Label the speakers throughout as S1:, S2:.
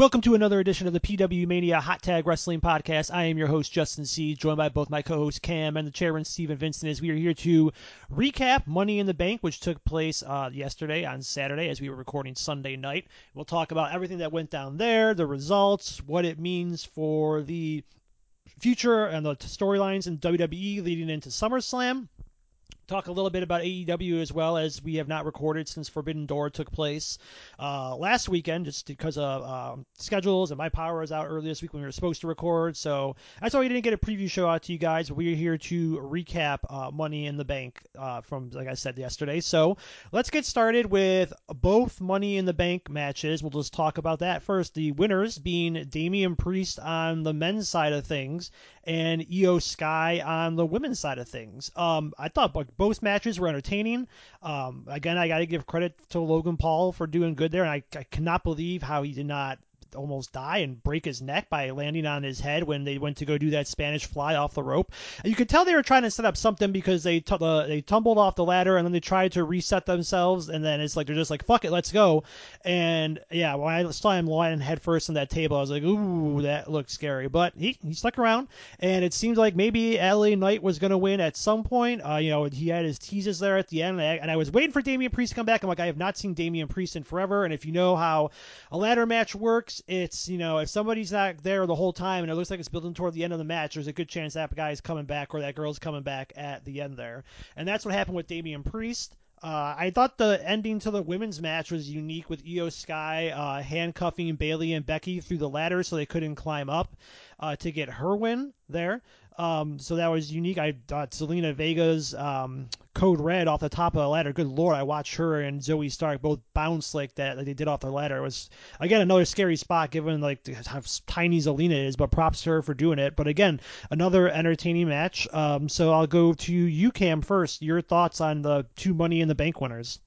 S1: Welcome to another edition of the PWMania Hot Tag Wrestling Podcast. I am your host, Justin C., joined by both my co host Cam and the chairman, Steven Vincent, as we are here to recap Money in the Bank, which took place uh, yesterday on Saturday as we were recording Sunday night. We'll talk about everything that went down there, the results, what it means for the future and the storylines in WWE leading into SummerSlam talk a little bit about AEW as well as we have not recorded since Forbidden Door took place uh, last weekend, just because of um, schedules and my power was out early this week when we were supposed to record. So that's why we didn't get a preview show out to you guys. But We're here to recap uh, Money in the Bank uh, from, like I said yesterday. So let's get started with both Money in the Bank matches. We'll just talk about that first. The winners being Damian Priest on the men's side of things and Iyo Sky on the women's side of things. Um, I thought both matches were entertaining. Um, again, I got to give credit to Logan Paul for doing good there, and I, I cannot believe how he did not almost die and break his neck by landing on his head when they went to go do that Spanish fly off the rope. And you could tell they were trying to set up something because they t- uh, they tumbled off the ladder and then they tried to reset themselves and then it's like they're just like fuck it, let's go. And yeah, when I saw him lying head first on that table, I was like, ooh, that looks scary. But he he stuck around and it seemed like maybe LA Knight was going to win at some point. Uh, you know, he had his teases there at the end, and I, and I was waiting for Damian Priest to come back. I'm like, I have not seen Damian Priest in forever, and if you know how a ladder match works, it's you know if somebody's not there the whole time and it looks like it's building toward the end of the match, there's a good chance that guy's coming back or that girl's coming back at the end there, and that's what happened with Damian Priest. Uh, I thought the ending to the women's match was unique with Iyo Sky uh, handcuffing Bayley and Becky through the ladder so they couldn't climb up uh, to get her win there. Um, so that was unique. I thought Zelina Vega's um, code red off the top of the ladder. Good lord, I watched her and Zoey Stark both bounce like that, like they did off the ladder. It was again another scary spot given like how tiny Zelina is, but props to her for doing it. But again, another entertaining match. Um, so I'll go to you, Cam, first. Your thoughts on the two Money in the Bank winners?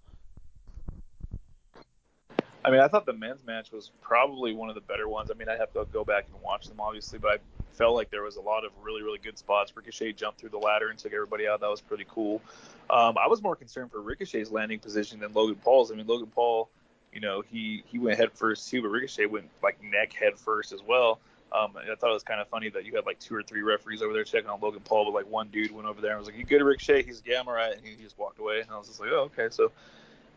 S2: I mean, I thought the men's match was probably one of the better ones. I mean, I have to go back and watch them, obviously, but I felt like there was a lot of really, really good spots. Ricochet jumped through the ladder and took everybody out. That was pretty cool. Um, I was more concerned for Ricochet's landing position than Logan Paul's. I mean, Logan Paul, you know, he he went head first too, but Ricochet went like neck head first as well. Um, I thought it was kind of funny that you had like two or three referees over there checking on Logan Paul, but like one dude went over there and was like, "You good, Ricochet?" He's yeah, I'm alright, and he just walked away. And I was just like, "Oh, okay." So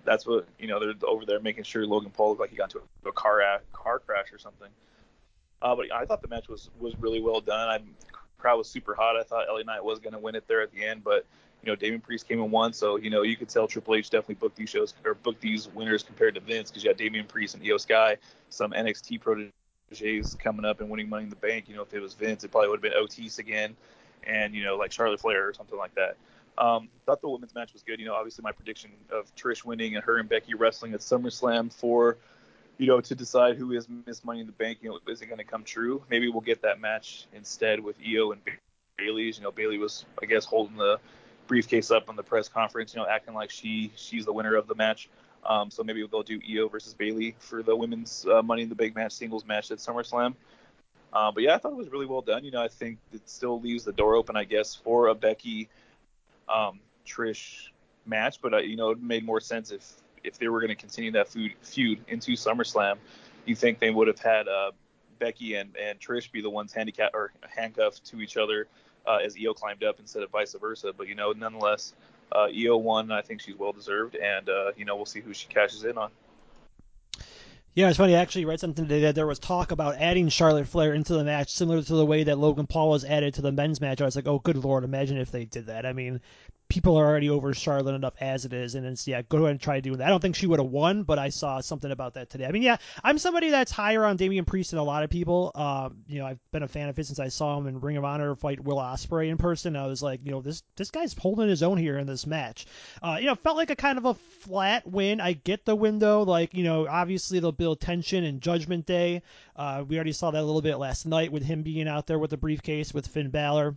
S2: that's what you know they're over there making sure Logan Paul looked like he got into a, a car a, car crash or something. Uh, but I thought the match was was really well done. I crowd was super hot. I thought LA Knight was going to win it there at the end, but you know Damian Priest came and won, so you know you could tell Triple H definitely booked these shows or booked these winners compared to Vince because you had Damian Priest and Iyo Sky, some NXT proteges coming up and winning Money in the Bank. You know if it was Vince, it probably would have been Otis again, and you know like Charlotte Flair or something like that. Um, thought the women's match was good. You know, obviously my prediction of Trish winning and her and Becky wrestling at SummerSlam for, you know, to decide who is Miss Money in the Bank. You know, is it going to come true? Maybe we'll get that match instead with Iyo and Bayley's. You know, Bayley was, I guess, holding the briefcase up on the press conference. You know, acting like she she's the winner of the match. Um, so maybe they'll do Iyo versus Bayley for the women's uh, Money in the Bank match, singles match at SummerSlam. Uh, but yeah, I thought it was really well done. You know, I think it still leaves the door open, I guess, for a Becky um, Trish match, but uh, you know it made more sense if if they were going to continue that feud, feud into SummerSlam. You think they would have had uh, Becky and, and Trish be the ones or handcuffed to each other uh, as Iyo climbed up instead of vice versa. But you know, nonetheless, uh, Iyo won. I think she's well deserved, and uh, you know we'll see who she cashes in on.
S1: Yeah, it's funny. I actually read something today that there was talk about adding Charlotte Flair into the match, similar to the way that Logan Paul was added to the men's match. I was like, oh, good lord, imagine if they did that. I mean, people are already over Charlotte enough as it is, and it's yeah, go ahead and try doing that. I don't think she would have won, but I saw something about that today. I mean, yeah, I'm somebody that's higher on Damian Priest than a lot of people. Um, you know, I've been a fan of his since I saw him in Ring of Honor fight Will Ospreay in person. I was like, you know, this this guy's holding his own here in this match. Uh, you know, felt like a kind of a flat win. I get the window, like you know, obviously they'll build tension and Judgment Day. Uh, we already saw that a little bit last night with him being out there with the briefcase with Finn Balor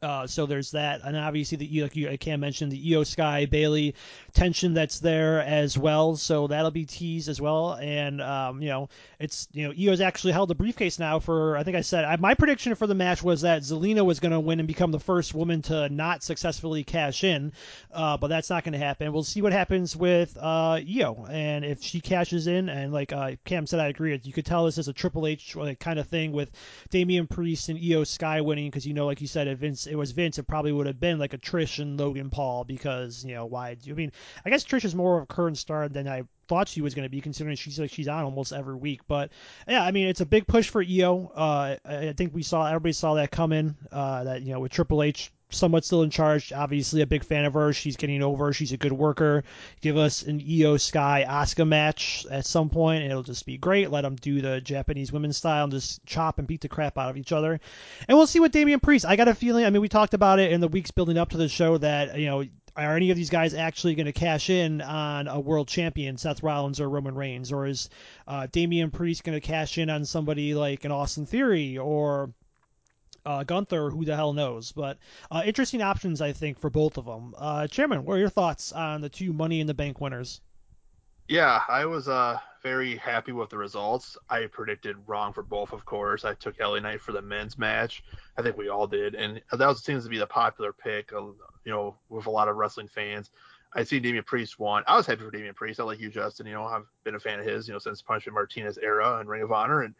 S1: Uh, so there's that, and obviously the like you, I can't mention the Iyo Sky Bayley tension that's there as well. So that'll be teased as well. And um, you know, it's you know Iyo's actually held the briefcase now for I think I said I, my prediction for the match was that Zelina was going to win and become the first woman to not successfully cash in, uh, but that's not going to happen. We'll see what happens with uh, and if she cashes in. And like uh, Cam said, I agree. You could tell this is a Triple H kind of thing with Damian Priest and Iyo Sky winning because you know, like you said, if Vince it was Vince, it probably would have been like a Trish and Logan Paul because you know why? do I mean, I guess Trish is more of a current star than I thought she was going to be, considering she's like she's on almost every week. But yeah, I mean, it's a big push for Iyo. Uh, I think we saw everybody saw that coming. Uh, that you know with Triple H somewhat still in charge. Obviously, a big fan of her. She's getting over. She's a good worker. Give us an Iyo Sky Asuka match at some point, and it'll just be great. Let them do the Japanese women's style and just chop and beat the crap out of each other. And we'll see what Damian Priest. I got a feeling. I mean, we talked about it in the weeks building up to the show that you know are any of these guys actually going to cash in on a world champion, Seth Rollins or Roman Reigns, or is uh, Damian Priest going to cash in on somebody like an Austin Theory or uh, Gunther, who the hell knows? But uh, interesting options, I think, for both of them. Uh, Chairman, what are your thoughts on the two Money in the Bank winners?
S3: Yeah, I was uh, very happy with the results. I predicted wrong for both, of course. I took LA Knight for the men's match. I think we all did, and that was, seems to be the popular pick. You know, with a lot of wrestling fans. I see Damian Priest won. I was happy for Damian Priest. I like you, Justin. You know, I've been a fan of his, you know, since Punishment Martinez era and Ring of Honor, and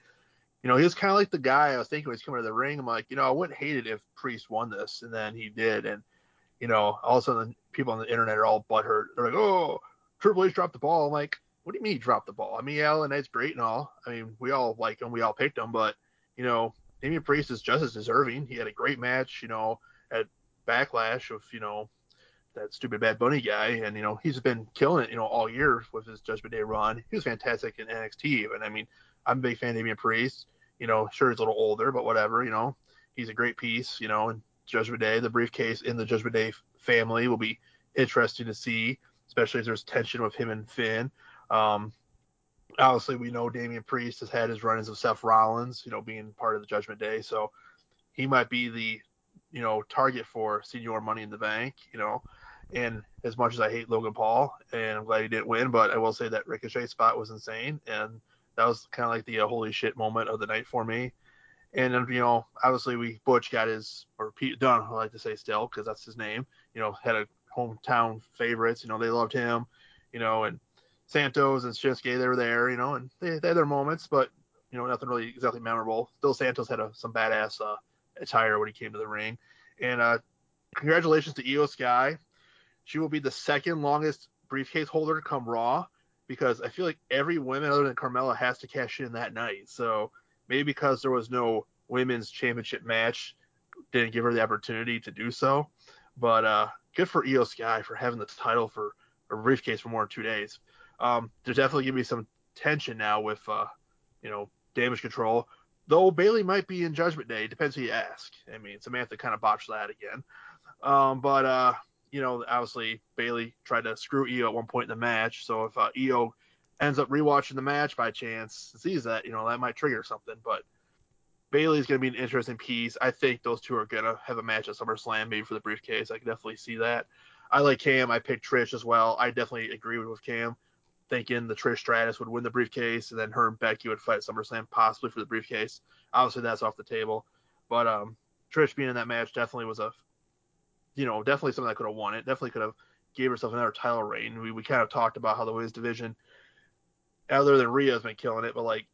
S3: you know, he was kind of like the guy I was thinking when he's coming to the ring. I'm like, you know, I wouldn't hate it if Priest won this, and then he did, and you know, all of a sudden people on the internet are all butthurt. They're like, oh, Triple H dropped the ball. I'm like, what do you mean he dropped the ball? I mean, and Knight's great and all. I mean, we all like him, we all picked him, but you know, Damian Priest is just as deserving. He had a great match, you know, at Backlash of you know that stupid Bad Bunny guy, and you know he's been killing it, you know, all year with his Judgment Day run. He was fantastic in NXT, and I mean, I'm a big fan of Damian Priest. You know, sure he's a little older, but whatever. You know, he's a great piece. You know, and Judgment Day, the briefcase in the Judgment Day family will be interesting to see, especially as there's tension with him and Finn. Um, obviously, we know Damian Priest has had his run-ins with Seth Rollins, you know, being part of the Judgment Day, so he might be the, you know, target for Señor Money in the Bank, you know. And as much as I hate Logan Paul, and I'm glad he didn't win, but I will say that Ricochet spot was insane, and that was kind of like the uh, holy shit moment of the night for me. And then, you know, obviously we Butch got his or Pete Dunne, I like to say still because that's his name. You know, had a hometown favorites. You know, they loved him. You know, and Santos and Shinsuke, they were there. You know, and they, they had their moments, but you know, nothing really exactly memorable. Still, Santos had a, some badass uh, attire when he came to the ring. And uh, congratulations to Iyo Sky. She will be the second longest briefcase holder to come Raw because I feel like every woman other than Carmella has to cash in that night. So maybe because there was no women's championship match, didn't give her the opportunity to do so. But uh, good for Iyo Sky for having the title for a briefcase for more than two days. Um, there's definitely gonna be some tension now with uh, you know damage control. Though Bayley might be in Judgment Day, depends who you ask. I mean, Samantha kind of botched that again. Um, but uh, you know, obviously Bayley tried to screw Iyo at one point in the match. So if uh, Iyo ends up rewatching the match by chance, sees that, you know, that might trigger something. But Bayley's going to be an interesting piece. I think those two are going to have a match at SummerSlam, maybe for the briefcase. I can definitely see that. I like Cam. I picked Trish as well. I definitely agree with Cam, thinking the Trish Stratus would win the briefcase, and then her and Becky would fight SummerSlam, possibly for the briefcase. Obviously, that's off the table. But um, Trish being in that match definitely was a you know, definitely something that could have won it. Definitely could have gave herself another title reign. We we kind of talked about how the women's division, other than Rhea's been killing it, but like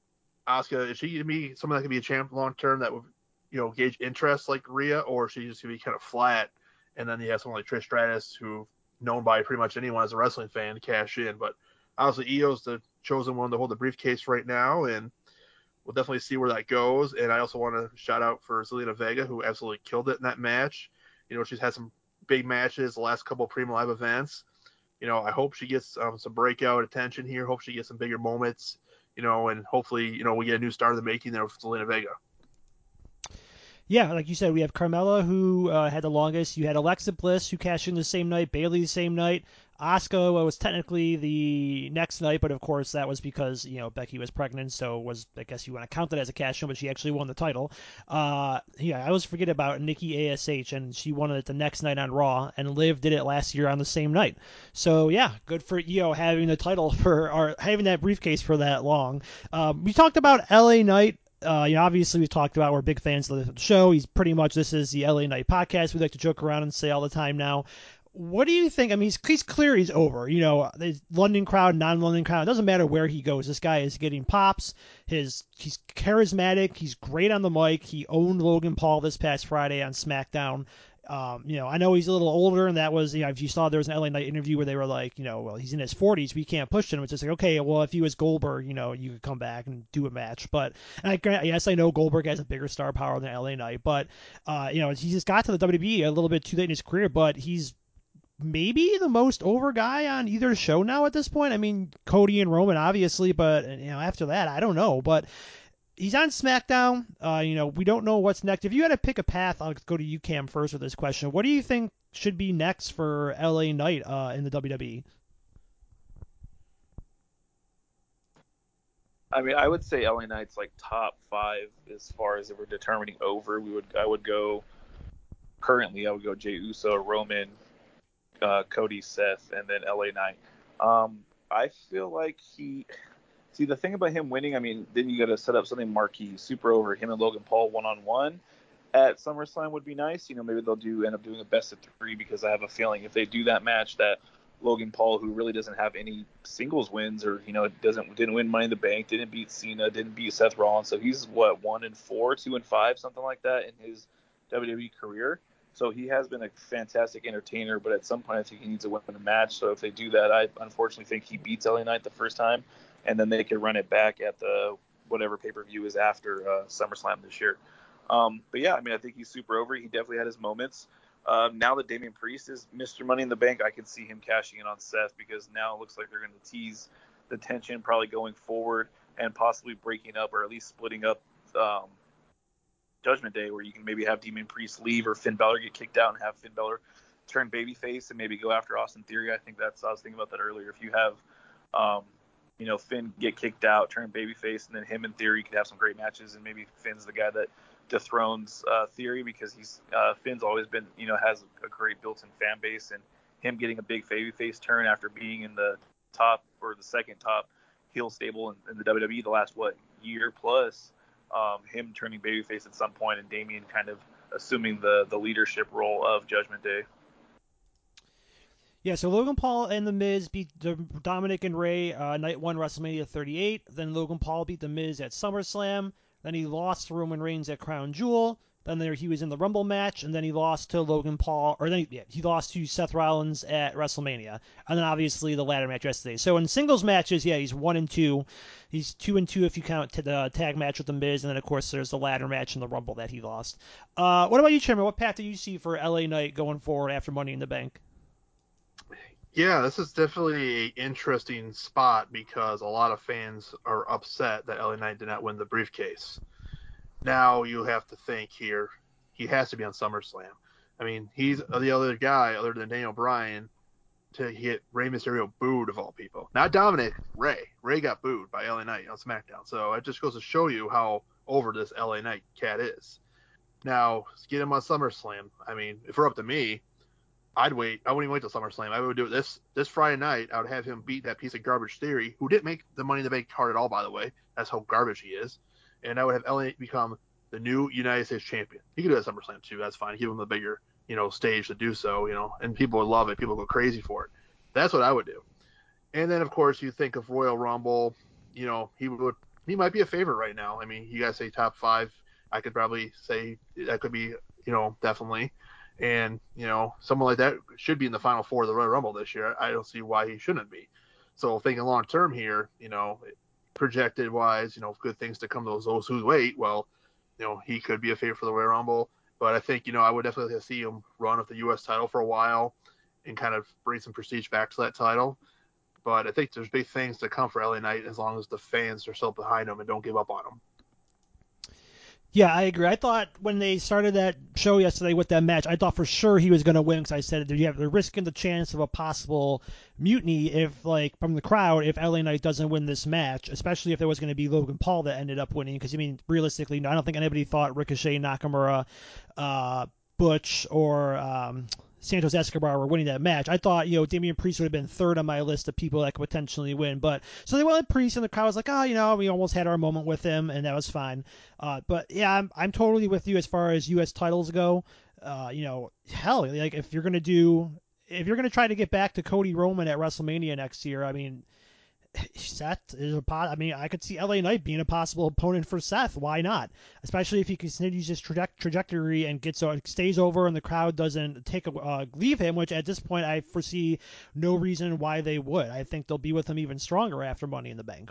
S3: Asuka, is she to be someone that could be a champ long term that would, you know, gauge interest like Rhea, or is she just gonna be kind of flat? And then you have someone like Trish Stratus, who known by pretty much anyone as a wrestling fan, to cash in. But obviously, Iyo's the chosen one to hold the briefcase right now, and we'll definitely see where that goes. And I also want to shout out for Zelina Vega, who absolutely killed it in that match. You know, she's had some big matches the last couple of Premium Live events. You know, I hope she gets um, some breakout attention here. Hope she gets some bigger moments. You know, and hopefully, you know, we get a new star in the making there with Zelina Vega.
S1: Yeah, like you said, we have Carmella who uh, had the longest. You had Alexa Bliss who cashed in the same night, Bayley the same night. Asuka was technically the next night, but of course that was because you know Becky was pregnant, so was I guess you want to count that as a cash in, but she actually won the title. Uh, yeah, I always forget about Nikki Ash, and she won it the next night on Raw, and Liv did it last year on the same night. So yeah, good for Iyo having the title for or having that briefcase for that long. Um, we talked about LA Knight uh, you know, obviously we've talked about we're big fans of the show. He's pretty much this is the LA Knight podcast. We like to joke around and say all the time now what do you think? I mean, he's, he's clear he's over. You know, the London crowd, non-London crowd, doesn't matter where he goes. This guy is getting pops. His he's charismatic. He's great on the mic. He owned Logan Paul this past Friday on SmackDown. Um, you know, I know he's a little older, and that was, you know, if you saw there was an LA Knight interview where they were like, you know, well, he's in his 40s, we can't push him. It's just like, okay, well, if he was Goldberg, you know, you could come back and do a match. But I, yes, I know Goldberg has a bigger star power than LA Knight, but uh, you know, he just got to the WWE a little bit too late in his career, but he's maybe the most over guy on either show now at this point. I mean, Cody and Roman, obviously, but you know, after that, I don't know. But he's on SmackDown. Uh, you know, we don't know what's next. If you had to pick a path, I'll go to you, Cam, first with this question. What do you think should be next for LA Knight uh, in the WWE?
S2: I mean, I would say LA Knight's like top five as far as if we're determining over. We would, I would go. Currently, I would go Jey Uso, Roman, uh, Cody, Seth, and then LA Knight. Um, I feel like he. See, the thing about him winning, I mean, then you got to set up something marquee, super over him and Logan Paul one on one at SummerSlam would be nice. You know, maybe they'll do end up doing a best of three because I have a feeling if they do that match, that Logan Paul, who really doesn't have any singles wins or you know doesn't didn't win Money in the Bank, didn't beat Cena, didn't beat Seth Rollins, so he's what one and four, two and five, something like that in his WWE career. So he has been a fantastic entertainer, but at some point I think he needs to win a match. So if they do that, I unfortunately think he beats LA Knight the first time, and then they could run it back at the whatever pay per view is after uh, SummerSlam this year. Um, but yeah, I mean I think he's super over. He definitely had his moments. Uh, now that Damian Priest is Mr. Money in the Bank, I can see him cashing in on Seth because now it looks like they're going to tease the tension probably going forward and possibly breaking up or at least splitting up um, Judgment Day, where you can maybe have Damian Priest leave or Finn Balor get kicked out and have Finn Balor turn babyface and maybe go after Austin Theory. I think that's I was thinking about that earlier. If you have, um, you know, Finn get kicked out, turn babyface, and then him and Theory could have some great matches, and maybe Finn's the guy that dethrones uh, Theory because he's uh, Finn's always been, you know, has a great built-in fan base, and him getting a big babyface turn after being in the top or the second top heel stable in, in the WWE the last what year plus um, him turning babyface at some point and Damian kind of assuming the the leadership role of Judgment Day.
S1: Yeah, so Logan Paul and The Miz beat Dominik and Rey uh, night one WrestleMania 38. Then Logan Paul beat The Miz at SummerSlam. Then he lost to Roman Reigns at Crown Jewel. Then there he was in the Rumble match, and then he lost to Logan Paul, or then he, yeah, he lost to Seth Rollins at WrestleMania, and then obviously the ladder match yesterday. So in singles matches, yeah, he's one and two. He's two and two if you count the tag match with the Miz, and then of course there's the ladder match in the Rumble that he lost. Uh, what about you, Chairman? What path do you see for LA Knight going forward after Money in the Bank?
S3: Yeah, this is definitely an interesting spot because a lot of fans are upset that LA Knight did not win the briefcase. Now you have to think here, he has to be on SummerSlam. I mean, he's the other guy other than Daniel Bryan to get Rey Mysterio booed of all people. Not Dominik, Rey. Rey got booed by LA Knight on SmackDown. So it just goes to show you how over this LA Knight cat is. Now, get him on SummerSlam. I mean, if we're up to me, I'd wait. I wouldn't even wait till SummerSlam. I would do it this this Friday night. I would have him beat that piece of garbage Theory, who didn't make the Money in the Bank card at all, by the way. That's how garbage he is and I would have LA become the new United States champion. He could do that SummerSlam too. That's fine. Give him the bigger, you know, stage to do so. You know, and people would love it. People go crazy for it. That's what I would do. And then of course you think of Royal Rumble. You know, he would he might be a favorite right now. I mean, you guys say top five. I could probably say that could be, you know, definitely. And you know, someone like that should be in the final four of the Royal Rumble this year. I don't see why he shouldn't be. So thinking long term here, you know, projected wise, you know, good things to come to those, those who wait. Well, you know, he could be a favorite for the Royal Rumble, but I think you know I would definitely see him run with the U.S. title for a while and kind of bring some prestige back to that title. But I think there's big things to come for LA Knight as long as the fans are still behind him and don't give up on him.
S1: Yeah, I agree. I thought when they started that show yesterday with that match, I thought for sure he was going to win because I said you have the risk and the chance of a possible mutiny if, like, from the crowd, if LA Knight doesn't win this match, especially if there was going to be Logan Paul that ended up winning. Because I mean, realistically, no, I don't think anybody thought Ricochet, Nakamura, uh, Butch, or um, Santos Escobar were winning that match. I thought, you know, Damian Priest would have been third on my list of people that could potentially win. But so they went Priest, and the crowd was like, oh, you know, we almost had our moment with him, and that was fine. Uh, but yeah, I'm, I'm totally with you as far as U.S. titles go. Uh, you know, hell, like if you're gonna do, if you're gonna try to get back to Cody Roman at WrestleMania next year, I mean, Seth is a pot. I mean, I could see LA Knight being a possible opponent for Seth. Why not? Especially if he continues his traje- trajectory and gets uh, stays over and the crowd doesn't take a, uh, leave him. Which at this point I foresee no reason why they would. I think they'll be with him even stronger after Money in the Bank.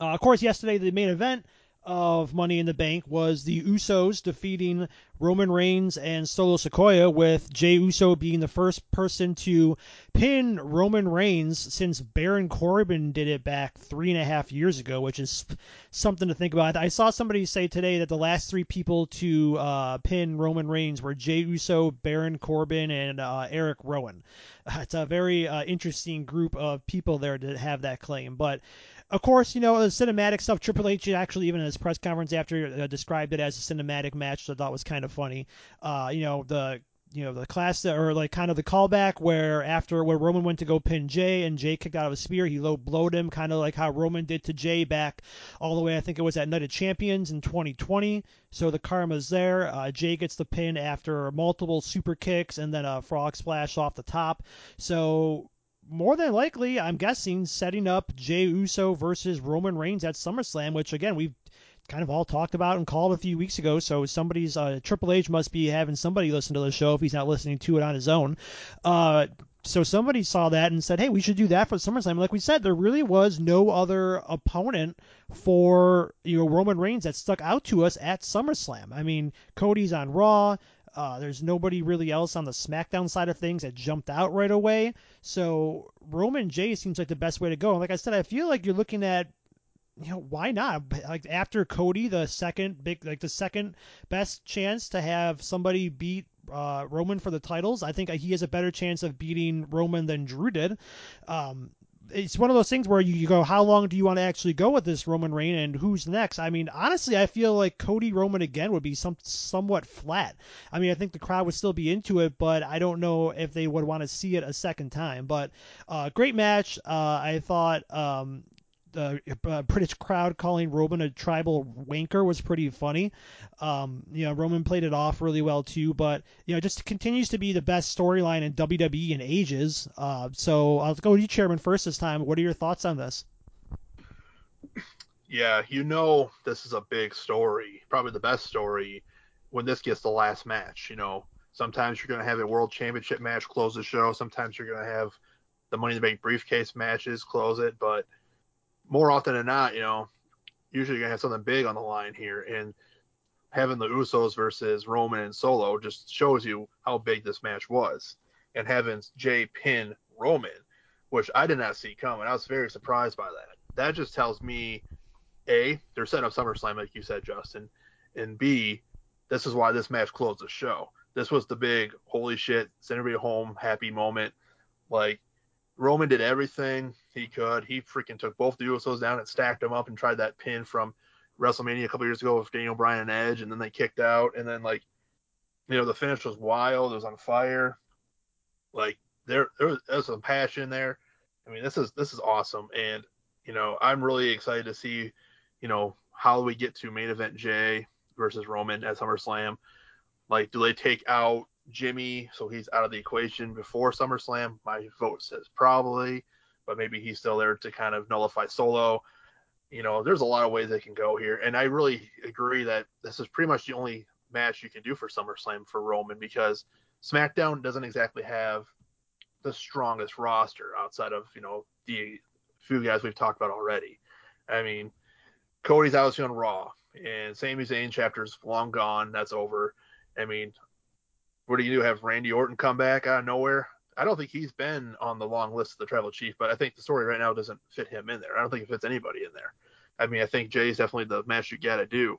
S1: Uh, of course, yesterday the main event of Money in the Bank was the Usos defeating Roman Reigns and Solo Sikoa, with Jey Uso being the first person to pin Roman Reigns since Baron Corbin did it back three and a half years ago, which is something to think about. I saw somebody say today that the last three people to uh, pin Roman Reigns were Jey Uso, Baron Corbin, and uh, Eric Rowan. It's a very uh, interesting group of people there to have that claim, but of course, you know, the cinematic stuff, Triple H actually, even in his press conference after, uh, described it as a cinematic match, so I thought was kind of funny. Uh, you know, the you know the class or like kind of the callback where after where Roman went to go pin Jey and Jey kicked out of a spear, he low blowed him, kind of like how Roman did to Jey back all the way. I think it was at Night of Champions in 2020. So the karma's there. Uh, Jey gets the pin after multiple super kicks and then a frog splash off the top. So more than likely, I'm guessing, setting up Jey Uso versus Roman Reigns at SummerSlam, which again we've kind of all talked about and called a few weeks ago. So somebody's uh, Triple H must be having somebody listen to the show if he's not listening to it on his own. Uh, so somebody saw that and said, "Hey, we should do that for SummerSlam." Like we said, there really was no other opponent for you know Roman Reigns that stuck out to us at SummerSlam. I mean, Cody's on Raw. Uh, there's nobody really else on the SmackDown side of things that jumped out right away. So Roman Jey seems like the best way to go. And like I said, I feel like you're looking at you know why not like after Cody the second big like the second best chance to have somebody beat uh, Roman for the titles I think he has a better chance of beating Roman than Drew did um, it's one of those things where you, you go, how long do you want to actually go with this Roman Reign and who's next? I mean, honestly, I feel like Cody Roman again would be some somewhat flat. I mean, I think the crowd would still be into it, but I don't know if they would want to see it a second time. But uh, great match. Uh, I thought um, the uh, British crowd calling Roman a tribal wanker was pretty funny. Um, you know, Roman played it off really well too, but you know, just continues to be the best storyline in WWE in ages. Uh, so I'll go to you, Chairman, first this time. What are your thoughts on this?
S3: Yeah, you know, this is a big story, probably the best story when this gets the last match. You know, sometimes you're going to have a world championship match close the show. Sometimes you're going to have the Money in the Bank briefcase matches close it, but more often than not, you know, usually you're gonna have something big on the line here, and having the Usos versus Roman and Solo just shows you how big this match was, and having Jey pin Roman, which I did not see coming. I was very surprised by that. That just tells me, a, they're setting up SummerSlam like you said, Justin, and b, this is why this match closed the show. This was the big holy shit, send everybody home happy moment. Like Roman did everything he could. He freaking took both the Usos down and stacked them up and tried that pin from WrestleMania a couple years ago with Daniel Bryan and Edge, and then they kicked out. And then like, you know, the finish was wild. It was on fire. Like there, there was, there was some passion there. I mean, this is this is awesome, and you know, I'm really excited to see, you know, how we get to main event Jey versus Roman at SummerSlam. Like, do they take out Jimmy, so he's out of the equation before SummerSlam. My vote says probably, but maybe he's still there to kind of nullify Solo. You know, there's a lot of ways they can go here, and I really agree that this is pretty much the only match you can do for SummerSlam for Roman because SmackDown doesn't exactly have the strongest roster outside of you know the few guys we've talked about already. I mean, Cody's obviously on Raw, and Sami Zayn chapter's long gone. That's over. I mean, what do you do? Have Randy Orton come back out of nowhere? I don't think he's been on the long list of the tribal chief, but I think the story right now doesn't fit him in there. I don't think it fits anybody in there. I mean, I think Jey's definitely the match you got to do.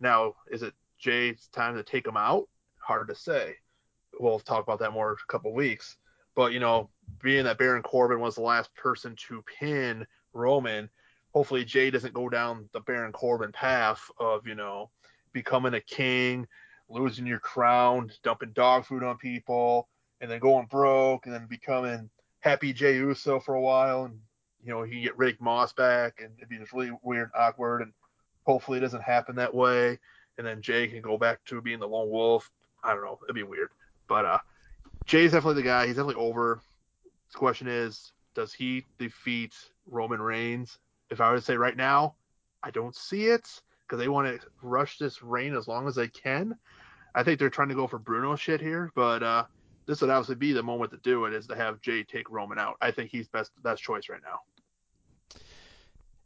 S3: Now, is it Jey's time to take him out? Hard to say. We'll talk about that more in a couple weeks. But you know, being that Baron Corbin was the last person to pin Roman, hopefully Jey doesn't go down the Baron Corbin path of you know becoming a king, losing your crown, dumping dog food on people, and then going broke, and then becoming Happy Jey Uso for a while, and you know he get Riddick Moss back, and it'd be just really weird, and awkward, and hopefully it doesn't happen that way, and then Jey can go back to being the lone wolf. I don't know, it'd be weird, but uh, Jey's definitely the guy. He's definitely over. The question is, does he defeat Roman Reigns? If I were to say right now, I don't see it because they want to rush this reign as long as they can. I think they're trying to go for Bruno shit here, but uh, this would obviously be the moment to do it is to have Jey take Roman out. I think he's best best choice right now.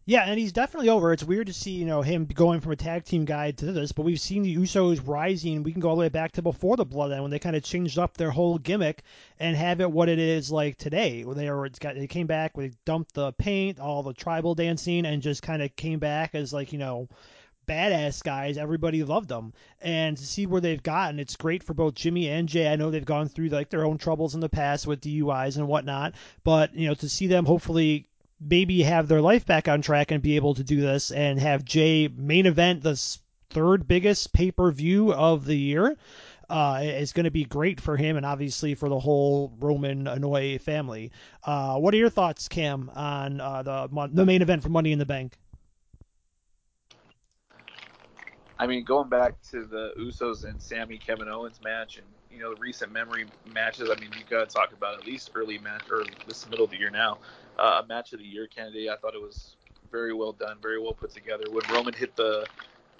S1: Yeah, and he's definitely over. It's weird to see, you know, him going from a tag team guy to this, but we've seen the Usos rising. We can go all the way back to before the Bloodline when they kind of changed up their whole gimmick and have it what it is like today. Where they were, it's got, they came back, they dumped the paint, all the tribal dancing, and just kind of came back as like, you know, badass guys. Everybody loved them, and to see where they've gotten, it's great for both Jimmy and Jey. I know they've gone through like their own troubles in the past with DUIs and whatnot, but you know, to see them hopefully maybe have their life back on track and be able to do this and have Jey main event the third biggest pay per view of the year. Uh, is going to be great for him and obviously for the whole Roman Anoa'i family. Uh, what are your thoughts, Cam, on uh, the the main event for Money in the Bank?
S2: I mean, going back to the Usos and Sami Kevin Owens match, and you know the recent memory matches. I mean, you got to talk about at least early match or this middle of the year now uh, a match of the year candidate. I thought it was very well done, very well put together. When Roman hit the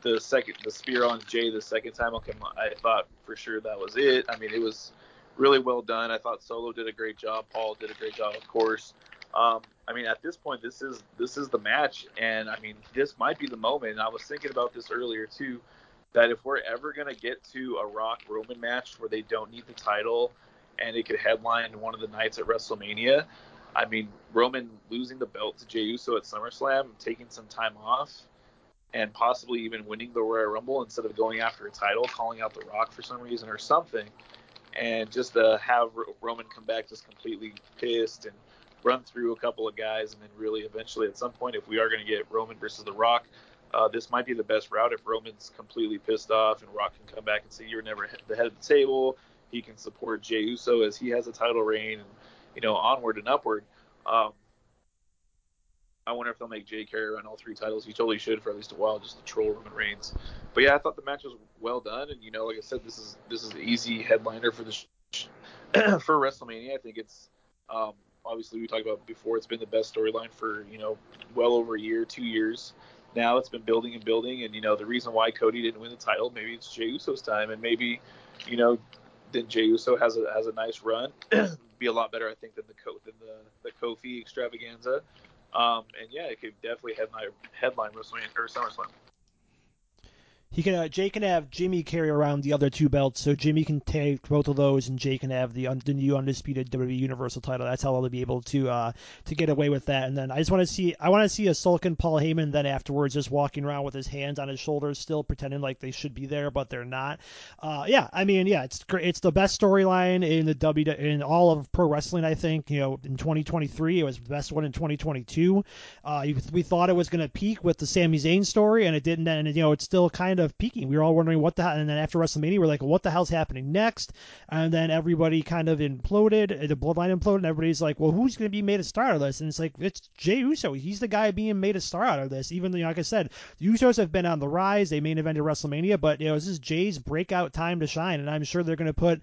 S2: the second the spear on Jey the second time, okay, I thought for sure that was it. I mean, it was really well done. I thought Solo did a great job. Paul did a great job, of course. Um, I mean, at this point, this is this is the match, and I mean, this might be the moment. And I was thinking about this earlier too, that if we're ever gonna get to a Rock Roman match where they don't need the title, and it could headline one of the nights at WrestleMania, I mean, Roman losing the belt to Jey Uso at SummerSlam, taking some time off, and possibly even winning the Royal Rumble instead of going after a title, calling out The Rock for some reason or something, and just to have Roman come back just completely pissed and run through a couple of guys, and then really eventually at some point, if we are going to get Roman versus The Rock, uh, this might be the best route if Roman's completely pissed off and Rock can come back and say you're never the head of the table. He can support Jey Uso as he has a title reign and you know, onward and upward. Um, I wonder if they'll make Jey carry around all three titles. He totally should for at least a while, just to troll Roman Reigns. But yeah, I thought the match was well done, and you know, like I said, this is this is an easy headliner for the for WrestleMania. I think it's um, obviously we talked about before. It's been the best storyline for you know well over a year, two years. Now it's been building and building, and you know the reason why Cody didn't win the title, maybe it's Jey Uso's time, and maybe you know then Jey Uso has a has a nice run. Be a lot better, I think, than the than the the Kofi extravaganza. Um, and yeah, it could definitely headline headline WrestleMania or SummerSlam.
S1: He can uh, Jey can have Jimmy carry around the other two belts, so Jimmy can take both of those, and Jey can have the, the new undisputed WWE Universal title. That's how they'll be able to uh, to get away with that. And then I just want to see I want to see a sulking Paul Heyman then afterwards, just walking around with his hands on his shoulders, still pretending like they should be there, but they're not. Uh, yeah, I mean, yeah, it's great. It's the best storyline in the W in all of pro wrestling. I think you know in 2023 it was the best one in 2022. Uh, we thought it was going to peak with the Sami Zayn story, and it didn't. And you know it's still kind of of peaking. We were all wondering what the hell, and then after WrestleMania, we're like, what the hell's happening next? And then everybody kind of imploded, uh, the bloodline imploded, and everybody's like, well, who's going to be made a star out of this? And it's like, it's Jey Uso. He's the guy being made a star out of this. Even, though, like I said, the Usos have been on the rise. They main evented WrestleMania, but, you know, this is Jey's breakout time to shine, and I'm sure they're going to put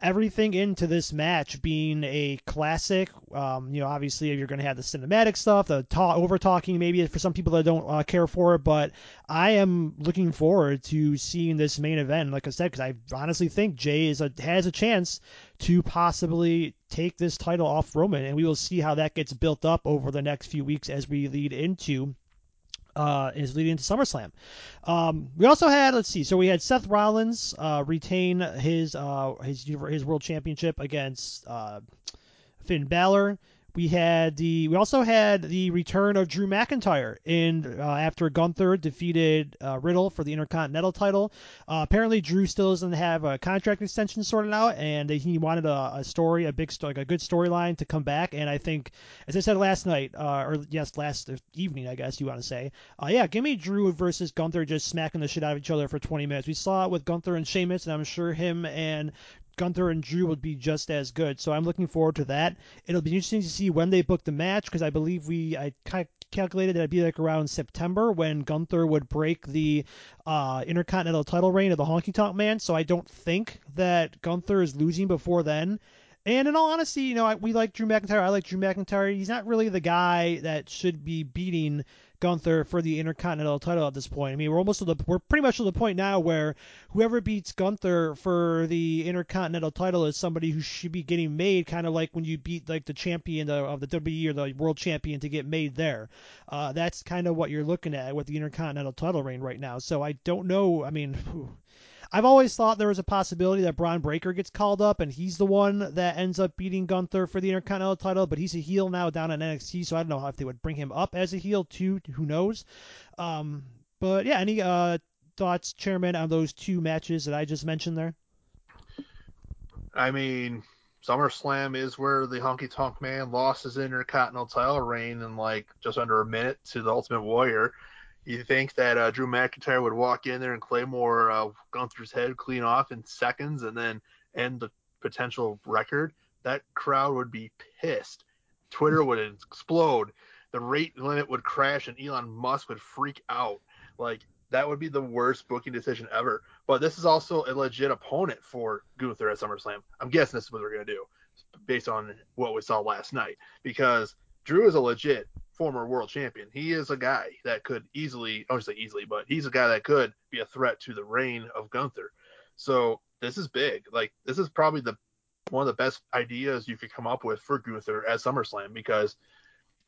S1: everything into this match being a classic. Um, you know, obviously you're going to have the cinematic stuff, the talk, over talking, maybe for some people that don't uh, care for it. But I am looking forward to seeing this main event. Like I said, because I honestly think Jey is a, has a chance to possibly take this title off Roman, and we will see how that gets built up over the next few weeks as we lead into uh, is leading to SummerSlam. Um, we also had, let's see, so we had Seth Rollins uh, retain his uh, his his world championship against uh, Finn Balor. We had the we also had the return of Drew McIntyre in uh, after Gunther defeated uh, Riddle for the Intercontinental title. Uh, apparently, Drew still doesn't have a contract extension sorted out, and he wanted a, a story, a big story, like a good storyline to come back. And I think, as I said last night, uh, or yes, last evening, I guess you want to say, uh, yeah, give me Drew versus Gunther just smacking the shit out of each other for 20 minutes. We saw it with Gunther and Sheamus, and I'm sure him and Gunther and Drew would be just as good. So I'm looking forward to that. It'll be interesting to see when they book the match because I believe we I calculated that it'd be like around September when Gunther would break the uh, Intercontinental title reign of the Honky Tonk Man. So I don't think that Gunther is losing before then. And in all honesty, you know, I, we like Drew McIntyre. I like Drew McIntyre. He's not really the guy that should be beating Gunther for the Intercontinental title at this point. I mean, we're almost to the we're pretty much to the point now where whoever beats Gunther for the Intercontinental title is somebody who should be getting made, kind of like when you beat like the champion of the WWE or the world champion to get made there. Uh, that's kind of what you're looking at with the Intercontinental title reign right now. So I don't know. I mean. Whew I've always thought there was a possibility that Bron Breakker gets called up and he's the one that ends up beating Gunther for the Intercontinental title, but he's a heel now down in NXT, so I don't know if they would bring him up as a heel too. Who knows? Um, but yeah, any uh, thoughts, Chairman, on those two matches that I just mentioned there?
S3: I mean, SummerSlam is where the Honky Tonk Man lost his Intercontinental title reign in like just under a minute to the Ultimate Warrior. You think that uh, Drew McIntyre would walk in there and Claymore uh, Gunther's head clean off in seconds and then end the potential record? That crowd would be pissed. Twitter would explode. The rate limit would crash and Elon Musk would freak out. Like that would be the worst booking decision ever. But this is also a legit opponent for Gunther at SummerSlam. I'm guessing this is what they're gonna do, based on what we saw last night, because Drew is a legit former world champion. He is a guy that could easily, I would say easily, but he's a guy that could be a threat to the reign of Gunther. So this is big. Like this is probably the one of the best ideas you could come up with for Gunther at SummerSlam because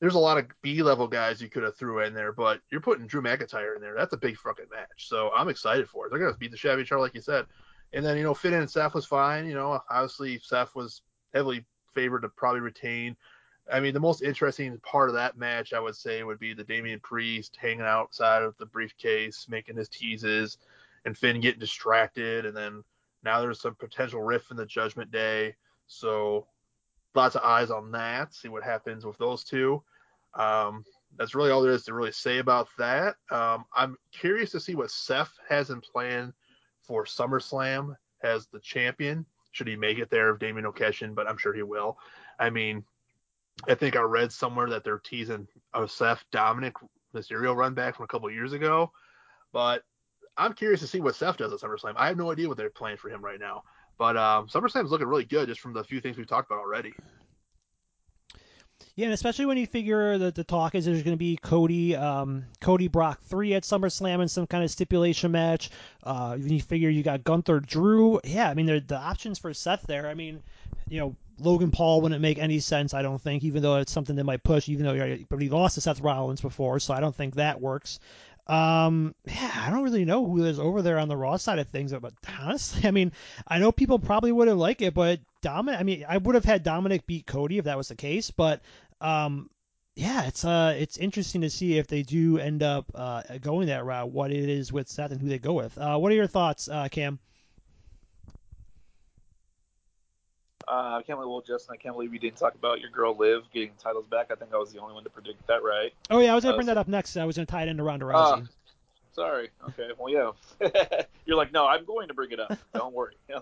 S3: there's a lot of B level guys you could have threw in there, but you're putting Drew McIntyre in there. That's a big fucking match. So I'm excited for it. They're gonna beat the Shabby Char like you said. And then, you know, Finn and Seth was fine. You know, obviously Seth was heavily favored to probably retain. I mean, the most interesting part of that match, I would say, would be the Damian Priest hanging outside of the briefcase, making his teases, and Finn getting distracted. And then now there's some potential rift in the Judgment Day. So lots of eyes on that. See what happens with those two. Um, that's really all there is to really say about that. Um, I'm curious to see what Seth has in plan for SummerSlam as the champion. Should he make it there if Damian O'Keshin, but I'm sure he will. I mean, I think I read somewhere that they're teasing Seth Dominik Mysterio run back from a couple years ago, but I'm curious to see what Seth does at SummerSlam. I have no idea what they're planning for him right now, but um, SummerSlam is looking really good just from the few things we've talked about already.
S1: Yeah, and especially when you figure that the talk is there's going to be Cody, um, Cody Brock three at SummerSlam in some kind of stipulation match. Uh, when you figure you got Gunther, Drew, yeah, I mean the options for Seth there. I mean, you know, Logan Paul wouldn't make any sense, I don't think, even though it's something that might push, even though he, but he lost to Seth Rollins before, so I don't think that works. Um, yeah, I don't really know who is over there on the Raw side of things, but honestly, I mean, I know people probably wouldn't like it, but Dominik, I mean, I would have had Dominik beat Cody if that was the case, but um, yeah, it's uh, it's interesting to see if they do end up uh, going that route, what it is with Seth and who they go with. Uh, what are your thoughts, uh, Cam?
S2: Uh, I can't believe, well, Justin, I can't believe you didn't talk about your girl Liv getting titles back. I think I was the only one to predict that right.
S1: Oh yeah, I was gonna bring that up next. I was gonna tie it into Ronda Rousey. Uh,
S2: sorry. Okay. Well, yeah. You're like, no, I'm going to bring it up. Don't worry.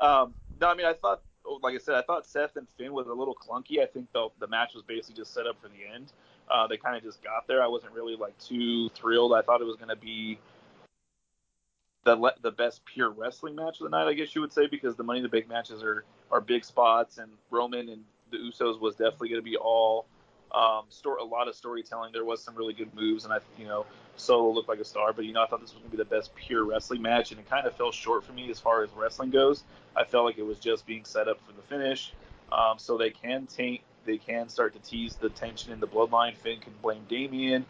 S2: um, no, I mean, I thought, like I said, I thought Seth and Finn was a little clunky. I think the the match was basically just set up for the end. Uh, they kind of just got there. I wasn't really like too thrilled. I thought it was gonna be the the best pure wrestling match of the night, I guess you would say, because the Money in the Bank matches are are big spots, and Roman and the Usos was definitely going to be all um, store a lot of storytelling. There was some really good moves, and I you know Solo looked like a star, but you know I thought this was going to be the best pure wrestling match, and it kind of fell short for me as far as wrestling goes. I felt like it was just being set up for the finish, um, so they can taint they can start to tease the tension in the bloodline. Finn can blame Damian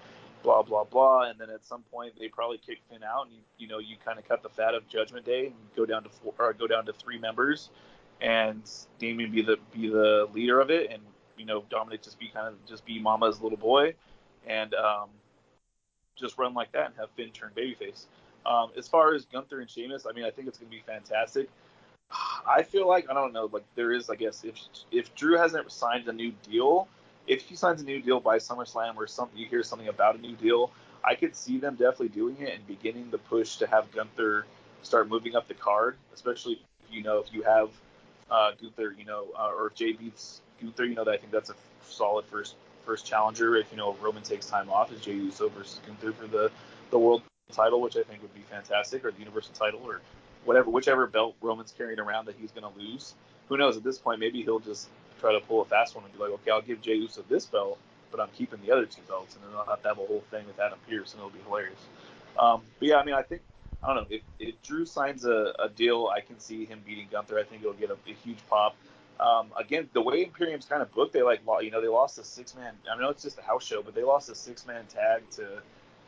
S2: blah blah blah, and then at some point they probably kick Finn out, and you, you know you kind of cut the fat of Judgment Day and go down to four or go down to three members, and Damian be the be the leader of it, and you know Dominik just be kind of just be Mama's little boy, and um, just run like that and have Finn turn babyface. Um, as far as Gunther and Sheamus, I mean, I think it's going to be fantastic. I feel like I don't know, like there is, I guess, if if Drew hasn't signed a new deal, if she signs a new deal by SummerSlam or something, you hear something about a new deal, I could see them definitely doing it and beginning the push to have Gunther start moving up the card, especially you know if you have uh, Gunther, you know, uh, or if Jey beats Gunther, you know, that I think that's a solid first first challenger. If you know Roman takes time off, is Jey Uso versus Gunther for the the world title, which I think would be fantastic, or the Universal title, or whatever, whichever belt Roman's carrying around that he's going to lose. Who knows? At this point, maybe he'll just try to pull a fast one and be like, okay, I'll give Jey Uso this belt, but I'm keeping the other two belts, and then I'll have to have a whole thing with Adam Pearce, and it'll be hilarious. Um, but yeah, I mean, I think I don't know if, if Drew signs a, a, deal, I can see him beating Gunther. I think it'll get a, a huge pop. Um, again, the way Imperium's kind of booked, they like you know they lost a six man. I know it's just a house show, but they lost a six man tag to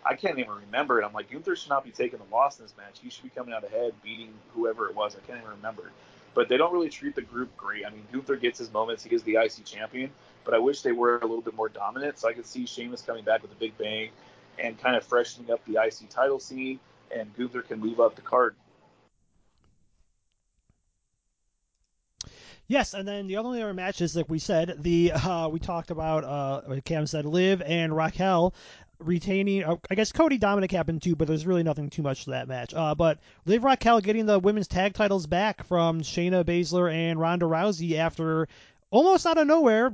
S2: I can't even remember it. I'm like, Gunther should not be taking the loss in this match. He should be coming out ahead, beating whoever it was. I can't even remember. But they don't really treat the group great. I mean, Gunther gets his moments. He is the IC champion, but I wish they were a little bit more dominant. So I could see Sheamus coming back with a big bang and kind of freshening up the IC title scene, and Gunther can move up the card.
S1: Yes, and then the only other matches, like we said, the uh, we talked about. Uh, Cam said Liv and Raquel retaining. Uh, I guess Cody Dominik happened too, but there's really nothing too much to that match. Uh, but Liv Raquel getting the women's tag titles back from Shayna Baszler and Ronda Rousey after almost out of nowhere,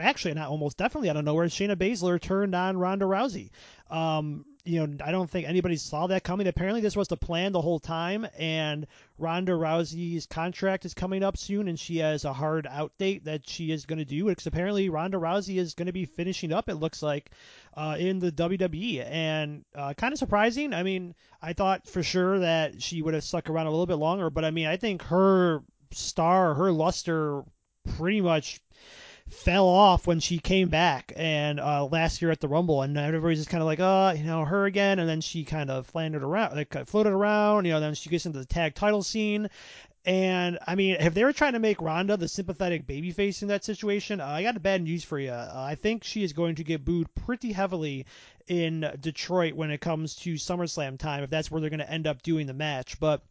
S1: actually not almost, definitely out of nowhere, Shayna Baszler turned on Ronda Rousey. Um, you know, I don't think anybody saw that coming. Apparently, this was the plan the whole time, and Ronda Rousey's contract is coming up soon, and she has a hard out date that she is going to do. Because apparently, Ronda Rousey is going to be finishing up. It looks like uh, in the WWE, and uh, kind of surprising. I mean, I thought for sure that she would have stuck around a little bit longer, but I mean, I think her star, her luster, pretty much fell off when she came back and uh, last year at the Rumble, and everybody's just kind of like, oh, you know, her again, and then she kind of floundered around, like floated around, you know, then she gets into the tag title scene. And I mean, if they were trying to make Ronda the sympathetic babyface in that situation, uh, I got bad news for you. Uh, I think she is going to get booed pretty heavily in Detroit when it comes to SummerSlam time, if that's where they're going to end up doing the match. But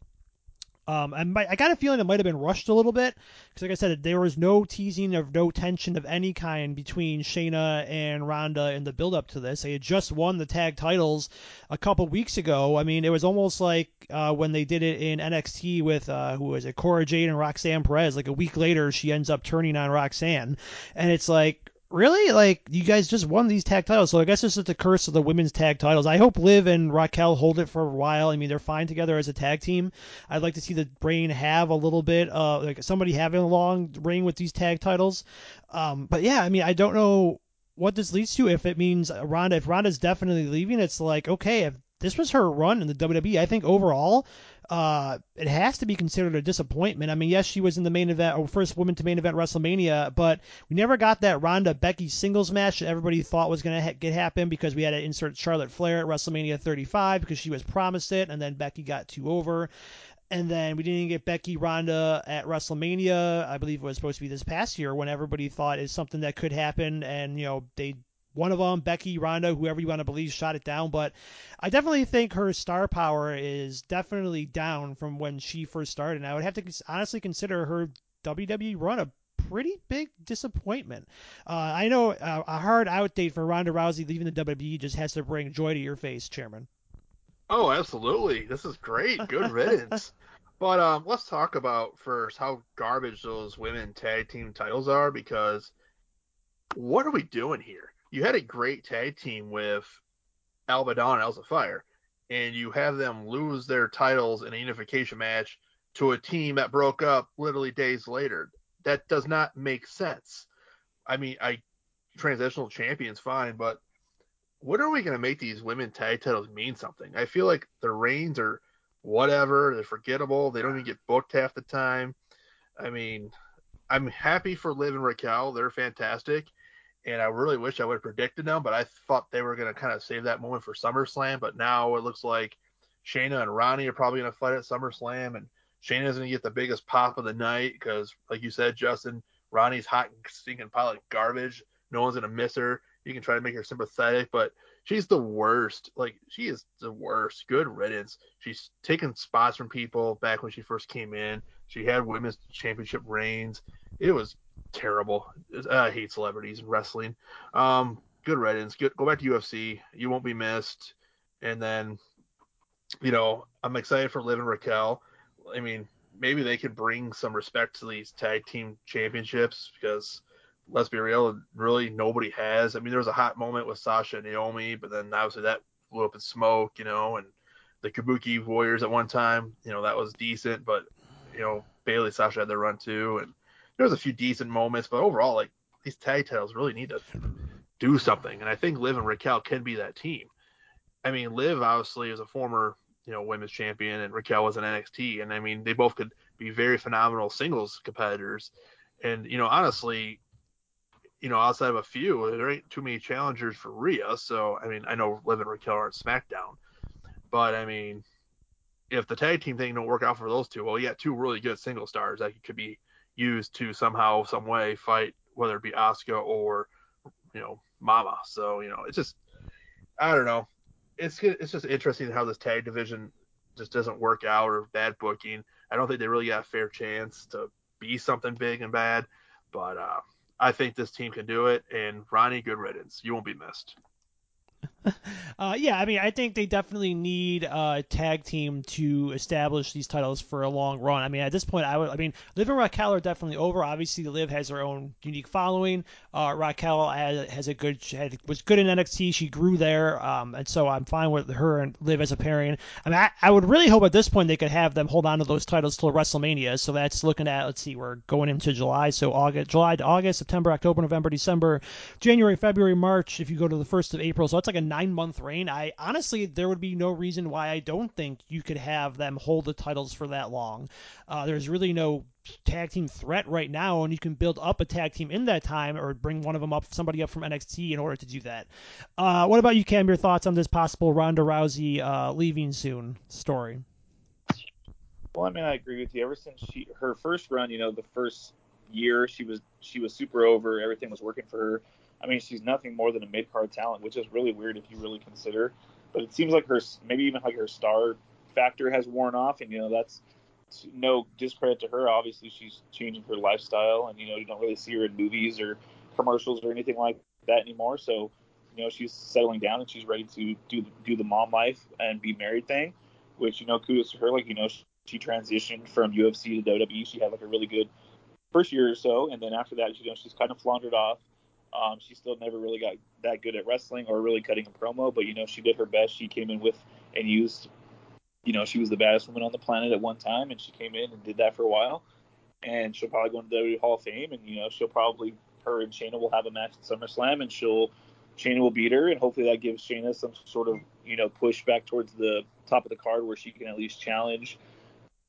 S1: um, I, might, I got a feeling it might have been rushed a little bit because, like I said, there was no teasing of no tension of any kind between Shayna and Ronda in the build-up to this. They had just won the tag titles a couple weeks ago. I mean, it was almost like uh, when they did it in NXT with uh, who was it, Cora Jade and Roxanne Perez. Like a week later, she ends up turning on Roxanne, and it's like really? Like, you guys just won these tag titles. So I guess this is the curse of the women's tag titles. I hope Liv and Raquel hold it for a while. I mean, they're fine together as a tag team. I'd like to see the brain have a little bit, uh, like somebody having a long reign with these tag titles. Um, but yeah, I mean, I don't know what this leads to. If it means Ronda, if Ronda's definitely leaving, it's like, okay, if this was her run in the WWE, I think overall, uh, it has to be considered a disappointment. I mean, yes, she was in the main event, or first woman to main event WrestleMania, but we never got that Ronda Becky singles match that everybody thought was going to ha- get happen because we had to insert Charlotte Flair at WrestleMania 35 because she was promised it, and then Becky got two over. And then we didn't get Becky Ronda at WrestleMania. I believe it was supposed to be this past year when everybody thought it's something that could happen, and you know they one of them, Becky, Ronda, whoever you want to believe, shot it down. But I definitely think her star power is definitely down from when she first started. And I would have to honestly consider her WWE run a pretty big disappointment. Uh, I know uh, a hard out date for Ronda Rousey leaving the WWE just has to bring joy to your face, Chairman.
S3: Oh, absolutely. This is great. Good riddance. but um, let's talk about first how garbage those women tag team titles are because what are we doing here? You had a great tag team with Abaddon and Alba Fyre, and you have them lose their titles in a unification match to a team that broke up literally days later. That does not make sense. I mean, I transitional champions fine, but what are we going to make these women tag titles mean something? I feel like the reigns are whatever, they're forgettable, they don't even get booked half the time. I mean, I'm happy for Liv and Raquel, they're fantastic and I really wish I would have predicted them, but I thought they were going to kind of save that moment for SummerSlam. But now it looks like Shayna and Ronnie are probably going to fight at SummerSlam, and Shayna's going to get the biggest pop of the night because, like you said, Justin, Ronnie's hot and stinking pile of garbage. No one's gonna miss her. You can try to make her sympathetic, but she's the worst. Like she is the worst. Good riddance. She's taken spots from people back when she first came in. She had women's championship reigns. It was terrible. I hate celebrities and wrestling. Um, good riddance. Good, go back to UFC. You won't be missed. And then, you know, I'm excited for Liv and Raquel. I mean, maybe they could bring some respect to these tag team championships because let's be real, really nobody has. I mean, there was a hot moment with Sasha and Naomi, but then obviously that blew up in smoke, you know, and the Kabuki Warriors at one time, you know, that was decent, but you know, Bayley Sasha had their run too, and there was a few decent moments, but overall, like these tag titles really need to do something, and I think Liv and Raquel can be that team. I mean, Liv obviously is a former you know women's champion, and Raquel was an NXT, and I mean they both could be very phenomenal singles competitors. And you know, honestly, you know, outside of a few, there ain't too many challengers for Rhea. So I mean, I know Liv and Raquel are at SmackDown, but I mean, if the tag team thing don't work out for those two, well, you got two really good single stars that could be used to somehow, some way fight, whether it be Asuka or you know Mama. So you know, it's just I don't know it's it's just interesting how this tag division just doesn't work out or bad booking. I don't think they really got a fair chance to be something big and bad, but uh, I think this team can do it. And Ronnie, good riddance. You won't be missed.
S1: uh, yeah, I mean, I think they definitely need a tag team to establish these titles for a long run. I mean, at this point, I would, I mean, Liv and Raquel are definitely over. Obviously, Liv has her own unique following. Uh, Raquel has, has a good, had, was good in NXT. She grew there, um, and so I'm fine with her and Liv as a pairing. I mean, I, I would really hope at this point they could have them hold on to those titles till WrestleMania. So that's looking at, let's see, we're going into July, so August, July to August, September, October, November, December, January, February, March. If you go to the first of April, so it's like a nine month reign. I honestly, there would be no reason why I don't think you could have them hold the titles for that long. Uh, there's really no tag team threat right now, and you can build up a tag team in that time or bring one of them up, somebody up from NXT in order to do that. Uh, what about you, Cam? Your thoughts on this possible Ronda Rousey uh, leaving soon story?
S2: Well, I mean, I agree with you. Ever since she her first run, you know, the first year she was she was super over. Everything was working for her. I mean, she's nothing more than a mid card talent, which is really weird if you really consider. But it seems like her, maybe even like her star factor has worn off, and you know that's no discredit to her. Obviously, she's changing her lifestyle, and you know you don't really see her in movies or commercials or anything like that anymore. So, you know, she's settling down and she's ready to do do the mom life and be married thing, which you know kudos to her. Like you know, she transitioned from UFC to WWE. She had like a really good first year or so, and then after that, you know, she's kind of floundered off. Um, she still never really got that good at wrestling or really cutting a promo, but you know she did her best. She came in with and used, you know, she was the baddest woman on the planet at one time, and she came in and did that for a while. And she'll probably go into the WWE Hall of Fame, and you know she'll probably her and Shayna will have a match at SummerSlam, and she'll Shayna will beat her, and hopefully that gives Shayna some sort of you know push back towards the top of the card where she can at least challenge,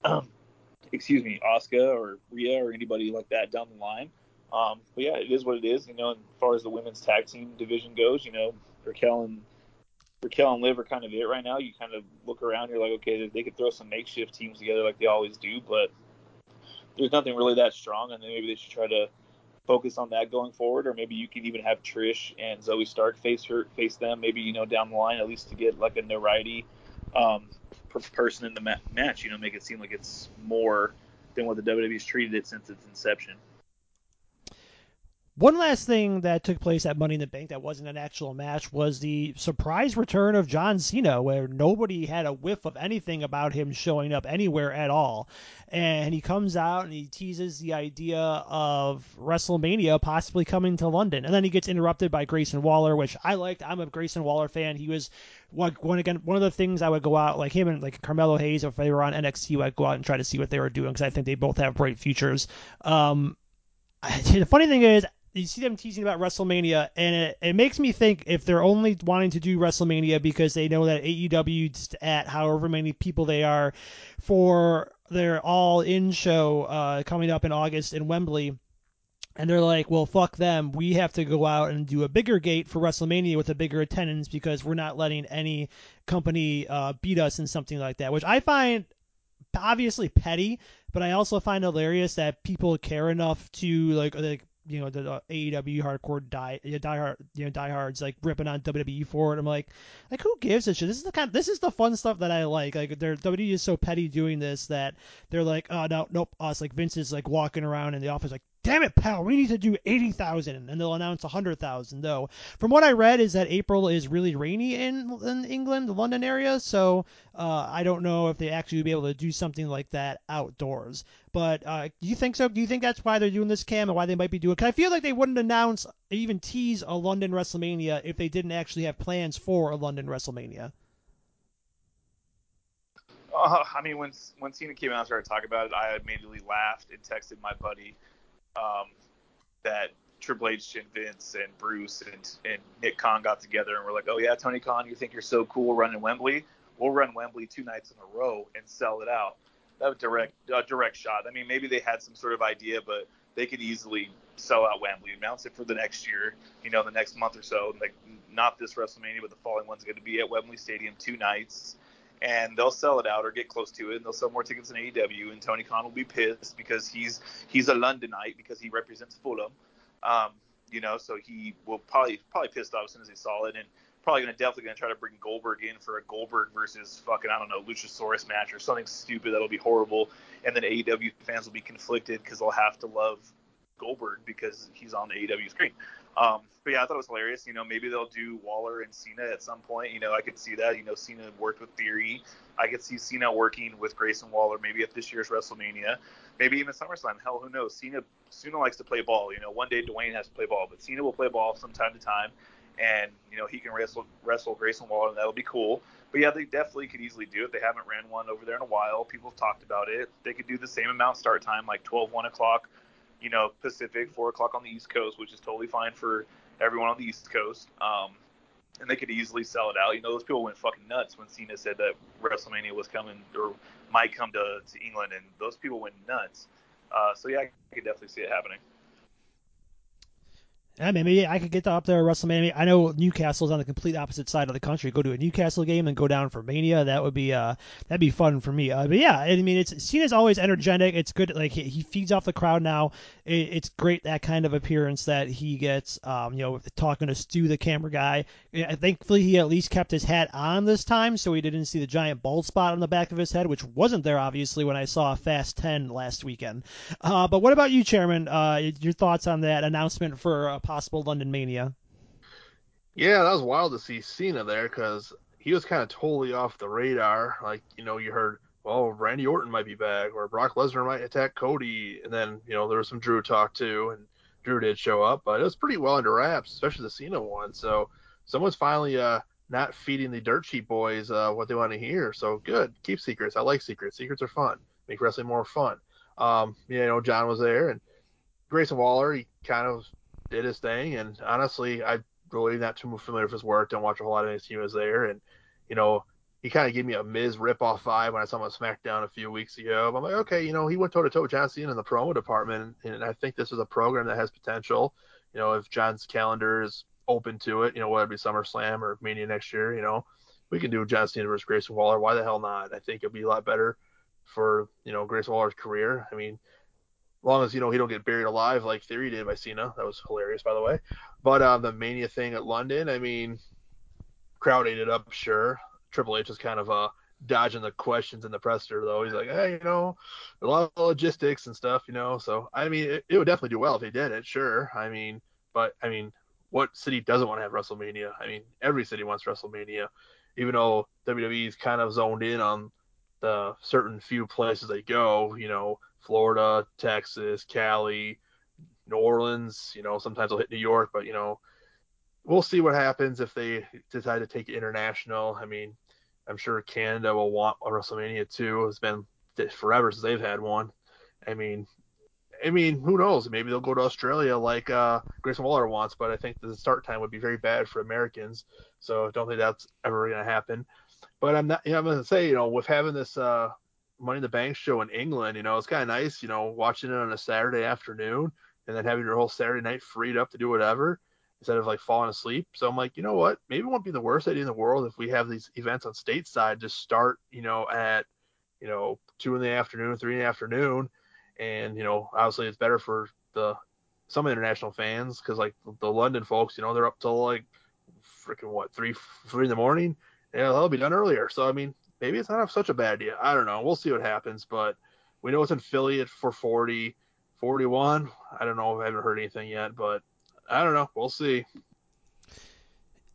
S2: um, excuse me, Asuka or Rhea or anybody like that down the line. Um, but yeah, it is what it is. You know, as far as the women's tag team division goes, you know, Raquel and Raquel and Liv are kind of it right now. You kind of look around, you're like, okay, they could throw some makeshift teams together like they always do, but there's nothing really that strong, and then maybe they should try to focus on that going forward, or maybe you can even have Trish and Zoey Stark face her, face them, maybe you know down the line at least to get like a notoriety um, person in the ma- match. You know, make it seem like it's more than what the WWE's treated it since its inception.
S1: One last thing that took place at Money in the Bank that wasn't an actual match was the surprise return of John Cena, where nobody had a whiff of anything about him showing up anywhere at all. And he comes out and he teases the idea of WrestleMania possibly coming to London. And then he gets interrupted by Grayson Waller, which I liked. I'm a Grayson Waller fan. He was one again one of the things I would go out like him and like Carmelo Hayes, if they were on NXT, I'd go out and try to see what they were doing because I think they both have bright futures. Um, the funny thing is, you see them teasing about WrestleMania, and it, it makes me think if they're only wanting to do WrestleMania because they know that AEW's at however many people they are for their All In show uh, coming up in August in Wembley. And they're like, well, fuck them. We have to go out and do a bigger gate for WrestleMania with a bigger attendance because we're not letting any company uh, beat us in something like that, which I find obviously petty, but I also find hilarious that people care enough to like like you know the, AEW hardcore die die hard you know diehards like ripping on WWE for it. I'm like like who gives a shit? This is the kind of, this is the fun stuff that I like. Like they're WWE is so petty doing this that they're like oh no nope us like Vince is like walking around in the office like damn it, pal, we need to do 80,000. And they'll announce 100,000, though. From what I read, is that April is really rainy in, in England, the London area. So uh, I don't know if they actually be able to do something like that outdoors. But uh, do you think so? Do you think that's why they're doing this, Cam, and why they might be doing it? Because I feel like they wouldn't announce, even tease a London WrestleMania if they didn't actually have plans for a London WrestleMania.
S2: Uh, I mean, when when Cena came out and started talking about it, I immediately laughed and texted my buddy um, that Triple H and Vince and Bruce and, and Nick Khan got together and were like, oh yeah, Tony Khan, you think you're so cool running Wembley? We'll run Wembley two nights in a row and sell it out. That was direct a direct shot. I mean, maybe they had some sort of idea, but they could easily sell out Wembley, announce it for the next year, you know, the next month or so. Like not this WrestleMania, but the following one's going to be at Wembley Stadium two nights and they'll sell it out or get close to it, and they'll sell more tickets than AEW. And Tony Khan will be pissed because he's he's a Londonite because he represents Fulham, um, you know. So he will probably probably pissed off as soon as he saw it, and probably gonna definitely gonna try to bring Goldberg in for a Goldberg versus fucking I don't know Luchasaurus match or something stupid that'll be horrible, and then AEW fans will be conflicted because they'll have to love Goldberg because he's on the AEW screen. Um, but yeah, I thought it was hilarious. You know, maybe they'll do Waller and Cena at some point. You know, I could see that. You know, Cena worked with Theory. I could see Cena working with Grayson Waller maybe at this year's WrestleMania, maybe even SummerSlam. Hell, who knows? Cena Cena likes to play ball. You know, one day Dwayne has to play ball, but Cena will play ball from time to time, and you know he can wrestle wrestle Grayson Waller, and that'll be cool. But yeah, they definitely could easily do it. They haven't ran one over there in a while. People have talked about it. They could do the same amount start time, like 12, 1 o'clock, you know, Pacific, 4 o'clock on the East Coast, which is totally fine for everyone on the East Coast. Um, and they could easily sell it out. You know, those people went fucking nuts when Cena said that WrestleMania was coming or might come to, to England, and those people went nuts. Uh, so yeah, I could definitely see it happening.
S1: Yeah, maybe I could get up there at WrestleMania. I know Newcastle's on the complete opposite side of the country. Go to a Newcastle game and go down for Mania. That would be uh that'd be fun for me. Uh, but yeah, I mean it's Cena's always energetic. It's good. Like he, he feeds off the crowd now. It, it's great that kind of appearance that he gets. Um, you know, talking to Stu, the camera guy. Thankfully he at least kept his hat on this time, so he didn't see the giant bald spot on the back of his head, which wasn't there obviously when I saw Fast 10 last weekend. Uh, but what about you, Chairman? Uh, your thoughts on that announcement for? Possible London Mania.
S3: Yeah, that was wild to see Cena there because he was kind of totally off the radar. Like, you know, you heard, well, Randy Orton might be back or Brock Lesnar might attack Cody. And then, you know, there was some Drew talk too. And Drew did show up, but it was pretty well under wraps, especially the Cena one. So someone's finally uh, not feeding the dirt sheet boys uh, what they want to hear. So good. Keep secrets. I like secrets. Secrets are fun. Make wrestling more fun. Um, you know, John was there and Grayson Waller, he kind of did his thing. And honestly, I really not too familiar with his work. Don't watch a whole lot of NXT he was there. And, you know, he kind of gave me a Miz ripoff vibe when I saw him on SmackDown a few weeks ago. I'm like, okay, you know, he went toe to toe with John Cena in the promo department, and I think this is a program that has potential. You know, if John's calendar is open to it, you know, whether it be SummerSlam or Mania next year, you know, we can do John Cena versus Grayson Waller. Why the hell not? I think it'd be a lot better for you know Grayson Waller's career. I mean, long as you know he don't get buried alive like Theory did by Cena. That was hilarious, by the way. But um, the Mania thing at London, I mean, crowd ate it up, sure. Triple H was kind of uh dodging the questions in the presser though. He's like, hey, you know, a lot of logistics and stuff, you know. So I mean, it, it would definitely do well if he did it, sure. I mean, but I mean, what city doesn't want to have WrestleMania? I mean, every city wants WrestleMania, even though WWE's kind of zoned in on the certain few places they go. You know, Florida, Texas, Cali, New Orleans. You know, sometimes they'll hit New York, but you know, we'll see what happens if they decide to take it international. I mean, I'm sure Canada will want a WrestleMania too. It's been forever since they've had one. I mean, I mean, who knows? Maybe they'll go to Australia like uh, Grayson Waller wants, but I think the start time would be very bad for Americans. So I don't think that's ever going to happen. But I'm not. You know, I'm going to say, you know, with having this uh, Money in the Bank show in England, you know, it's kind of nice, you know, watching it on a Saturday afternoon and then having your whole Saturday night freed up to do whatever instead of like falling asleep. So I'm like, you know what? Maybe it won't be the worst idea in the world if we have these events on stateside just start, you know, at you know, two in the afternoon, three in the afternoon, and you know, obviously it's better for the some international fans because like the London folks, you know, they're up till like freaking what three three in the morning. Yeah, they'll be done earlier. So I mean, maybe it's not such a bad idea. I don't know. We'll see what happens, but we know it's in Philly at 440, 41. I don't know. I haven't heard anything yet, but I don't know. We'll see.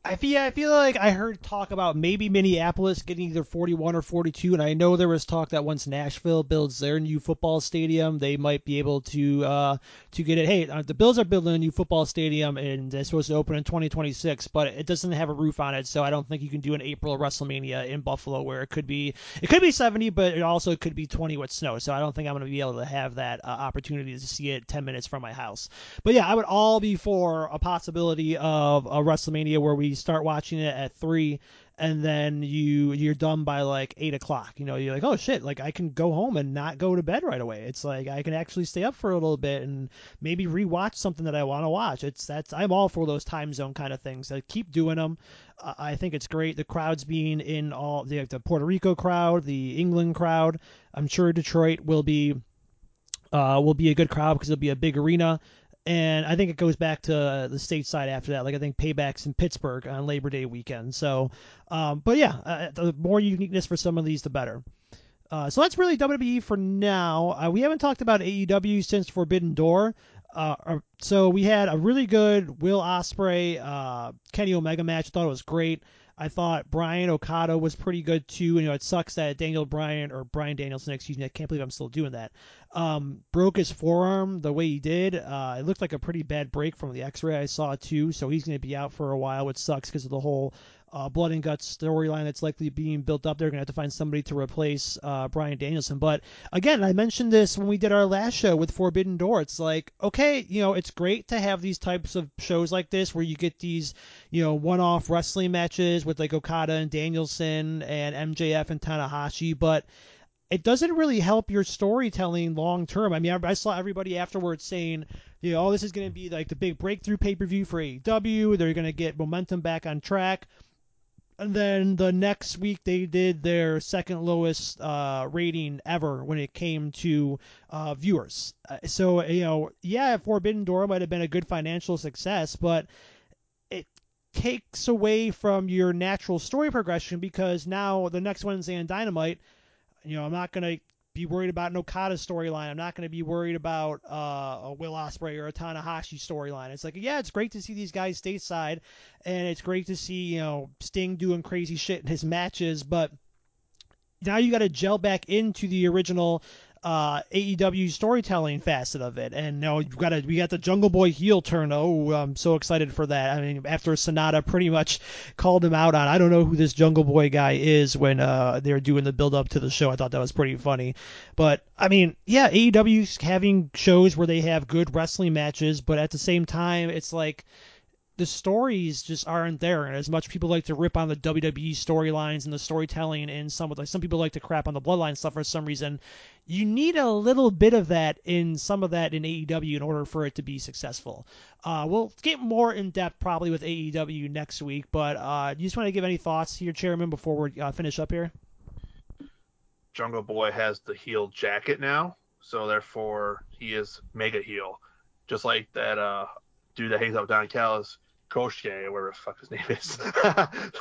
S1: I feel I feel like I heard talk about maybe Minneapolis getting either 41 or 42, and I know there was talk that once Nashville builds their new football stadium, they might be able to uh, to get it. Hey, uh, the Bills are building a new football stadium, and it's supposed to open in 2026, but it doesn't have a roof on it, so I don't think you can do an April WrestleMania in Buffalo where it could be it could be 70, but it also could be 20 with snow. So I don't think I'm going to be able to have that uh, opportunity to see it 10 minutes from my house. But yeah, I would all be for a possibility of a WrestleMania where we start watching it at three and then you you're done by like eight o'clock. You know you're like oh shit like i can go home and not go to bed right away. It's like i can actually stay up for a little bit and maybe rewatch something that i want to watch. It's that's i'm all for those time zone kind of things. I keep doing them uh, i think it's great. The crowds being in all the, the puerto rico crowd the england crowd i'm sure detroit will be uh, will be a good crowd because it'll be a big arena and I think it goes back to the stateside after that. Like I think paybacks in Pittsburgh on Labor Day weekend. So, um, but yeah, uh, the more uniqueness for some of these, the better. Uh, so that's really WWE for now. Uh, we haven't talked about AEW since Forbidden Door. Uh, uh, so we had a really good Will Ospreay uh, Kenny Omega match. I thought it was great. I thought Bryan Okada was pretty good too. You know, it sucks that Daniel Bryan or Bryan Danielson, excuse me, I can't believe I'm still doing that. Um, broke his forearm the way he did. Uh, it looked like a pretty bad break from the X-ray I saw too. So he's going to be out for a while, which sucks because of the whole uh, blood and guts storyline that's likely being built up. They're going to have to find somebody to replace uh, Bryan Danielson. But again, I mentioned this when we did our last show with Forbidden Door. It's like, okay, you know, it's great to have these types of shows like this where you get these, you know, one-off wrestling matches with like Okada and Danielson and MJF and Tanahashi, but it doesn't really help your storytelling long term. I mean, I, saw everybody afterwards saying, you know, oh, this is going to be like the big breakthrough pay per view for AEW. They're going to get momentum back on track. And then the next week they did their second lowest uh, rating ever when it came to uh, viewers. Uh, so you know, yeah, Forbidden Door might have been a good financial success, but it takes away from your natural story progression because now the next Wednesday on Dynamite, you know, I'm not gonna be worried about an Okada storyline. I'm not going to be worried about uh, a Will Ospreay or a Tanahashi storyline. It's like, yeah, it's great to see these guys stateside, and it's great to see you know Sting doing crazy shit in his matches, but now you got to gel back into the original uh, AEW storytelling facet of it. And now we've got a, we got the Jungle Boy heel turn. Oh, I'm so excited for that. I mean, after Sonata pretty much called him out on, I don't know who this Jungle Boy guy is when uh, they were doing the build up to the show. I thought that was pretty funny. But I mean, yeah, AEW's having shows where they have good wrestling matches, but at the same time, it's like the stories just aren't there. And as much people like to rip on the WWE storylines and the storytelling, and some like some people like to crap on the Bloodline stuff for some reason, you need a little bit of that in some of that in AEW in order for it to be successful. Uh, we'll get more in depth probably with AEW next week, but uh, you just want to give any thoughts here, Chairman, before we uh, finish up here?
S3: Jungle Boy has the heel jacket now, so therefore he is mega heel, just like that uh, dude that hangs out with Don Callis Koshke, or whatever the fuck his name is.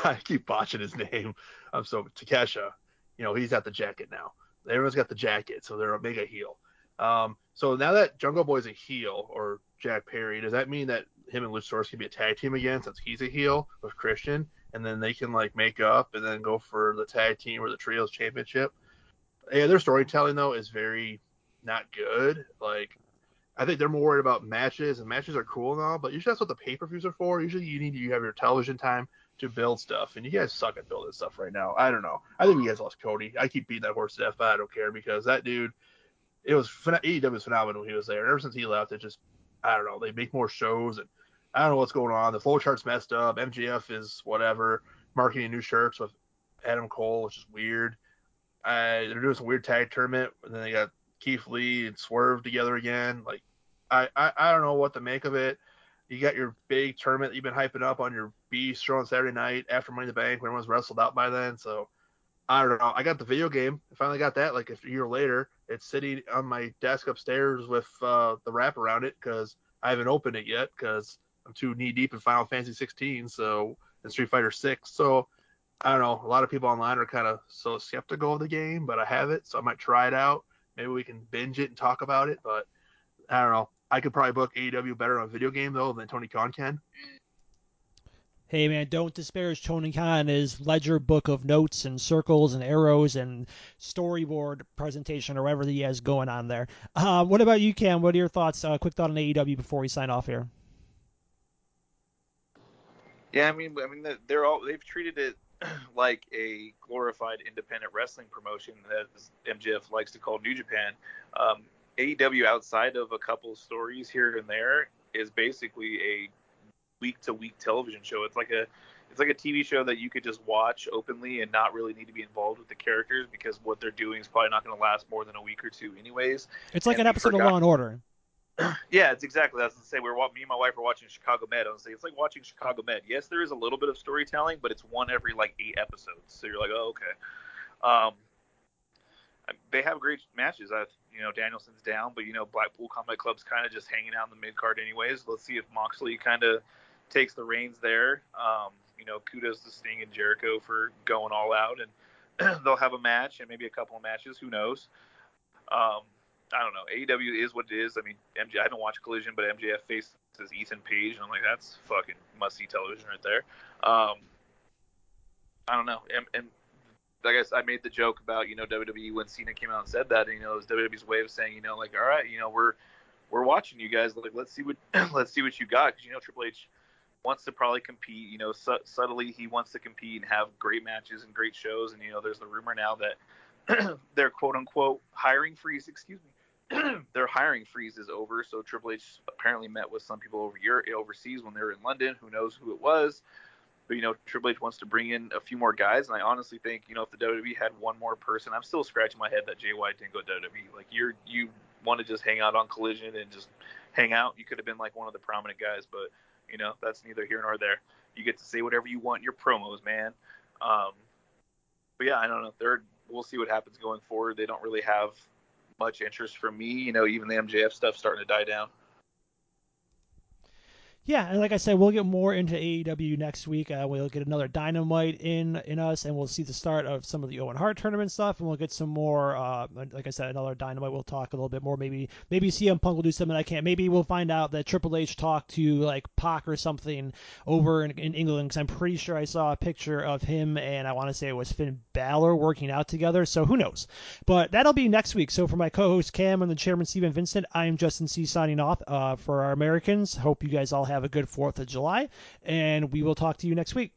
S3: I keep botching his name. I'm so Takesha, you know, he's got the jacket now. Everyone's got the jacket, so they're a mega heel. Um, so now that Jungle Boy's a heel, or Jack Perry, does that mean that him and Luchasaurus can be a tag team again since he's a heel with Christian, and then they can like make up and then go for the tag team or the trios championship? Yeah, their storytelling though is very not good. Like I think they're more worried about matches, and matches are cool and all, but usually that's what the pay per views are for. Usually you need to have your television time to build stuff, and you guys suck at building stuff right now. I don't know. I think you guys lost Cody. I keep beating that horse to death, but I don't care because that dude, it was AEW was phenomenal when he was there, and ever since he left, it just I don't know. They make more shows, and I don't know what's going on. The flow chart's messed up. MJF is whatever marketing new shirts with Adam Cole, which is weird. Uh, they're doing some weird tag tournament, and then they got Keith Lee and Swerve together again. Like I, I, I don't know what to make of it. You got your big tournament that you've been hyping up on your B show on Saturday night after Money in the Bank when everyone's wrestled out by then. So I don't know. I got the video game. I finally got that like a year later. It's sitting on my desk upstairs with uh, the wrap around it because I haven't opened it yet because I'm too knee deep in Final Fantasy 16. So and Street Fighter 6. So I don't know. A lot of people online are kind of so skeptical of the game, but I have it, so I might try it out. Maybe we can binge it and talk about it. But I don't know. I could probably book AEW better on a video game though than Tony Khan can
S1: hey man, don't disparage Tony Khan his ledger book of notes and circles and arrows and storyboard presentation or whatever he has going on there. Uh, what about you, Cam? What are your thoughts? Uh, quick thought on AEW before we sign off here.
S2: Yeah, I mean, I mean, they're all they've treated it like a glorified independent wrestling promotion that MJF likes to call New Japan. Um, AEW, outside of a couple stories here and there, is basically a week to week television show. It's like a it's like a TV show that you could just watch openly and not really need to be involved with the characters because what they're doing is probably not going to last more than a week or two, anyways.
S1: It's like and an episode of Law and Order.
S2: yeah, it's exactly. That's to say, we're me and my wife are watching Chicago Med. I was say it's like watching Chicago Med. Yes, there is a little bit of storytelling, but it's one every like eight episodes. So you're like, oh okay. Um, they have great matches. I've you know, Danielson's down, but you know, Blackpool Combat Club's kind of just hanging out in the mid card anyways. Let's see if Moxley kind of takes the reins there. Um, you know, kudos to Sting and Jericho for going all out, and they'll have a match and maybe a couple of matches. Who knows? Um, I don't know. AEW is what it is. I mean, MJ. I haven't watched Collision, but MJF faces Ethan Page, and I'm like, that's fucking must see television right there. Um, I don't know, and, and I guess I made the joke about you know WWE when Cena came out and said that, and you know it was WWE's way of saying you know like all right, you know we're we're watching you guys, like let's see what let's see what you got because you know Triple H wants to probably compete. You know, su- subtly he wants to compete and have great matches and great shows. And you know, there's the rumor now that their quote unquote hiring freeze, excuse me, their hiring freeze is over. So Triple H apparently met with some people over Europe, overseas when they were in London. Who knows who it was? But you know, Triple H wants to bring in a few more guys, and I honestly think you know if the WWE had one more person, I'm still scratching my head that Jay White didn't go to WWE. Like you're you want to just hang out on Collision and just hang out. You could have been like one of the prominent guys, but you know, that's neither here nor there. You get to say whatever you want in your promos, man. Um, but yeah, I don't know. They're we'll see what happens going forward. They don't really have much interest from me. You know, even the MJF stuff starting to die down.
S1: Yeah, and like I said, we'll get more into AEW next week. Uh, we'll get another Dynamite in in us, and we'll see the start of some of the Owen Hart tournament stuff, and we'll get some more. Uh, like I said, another Dynamite. We'll talk a little bit more. Maybe maybe CM Punk will do something I can't. Maybe we'll find out that Triple H talked to like Pac or something over in, in England, because I'm pretty sure I saw a picture of him and I want to say it was Finn Balor working out together. So who knows? But that'll be next week. So for my co-host Cam and the chairman Steven Vincent, I am Justin C signing off. Uh, for our Americans, hope you guys all have have a good 4th of July, and we will talk to you next week.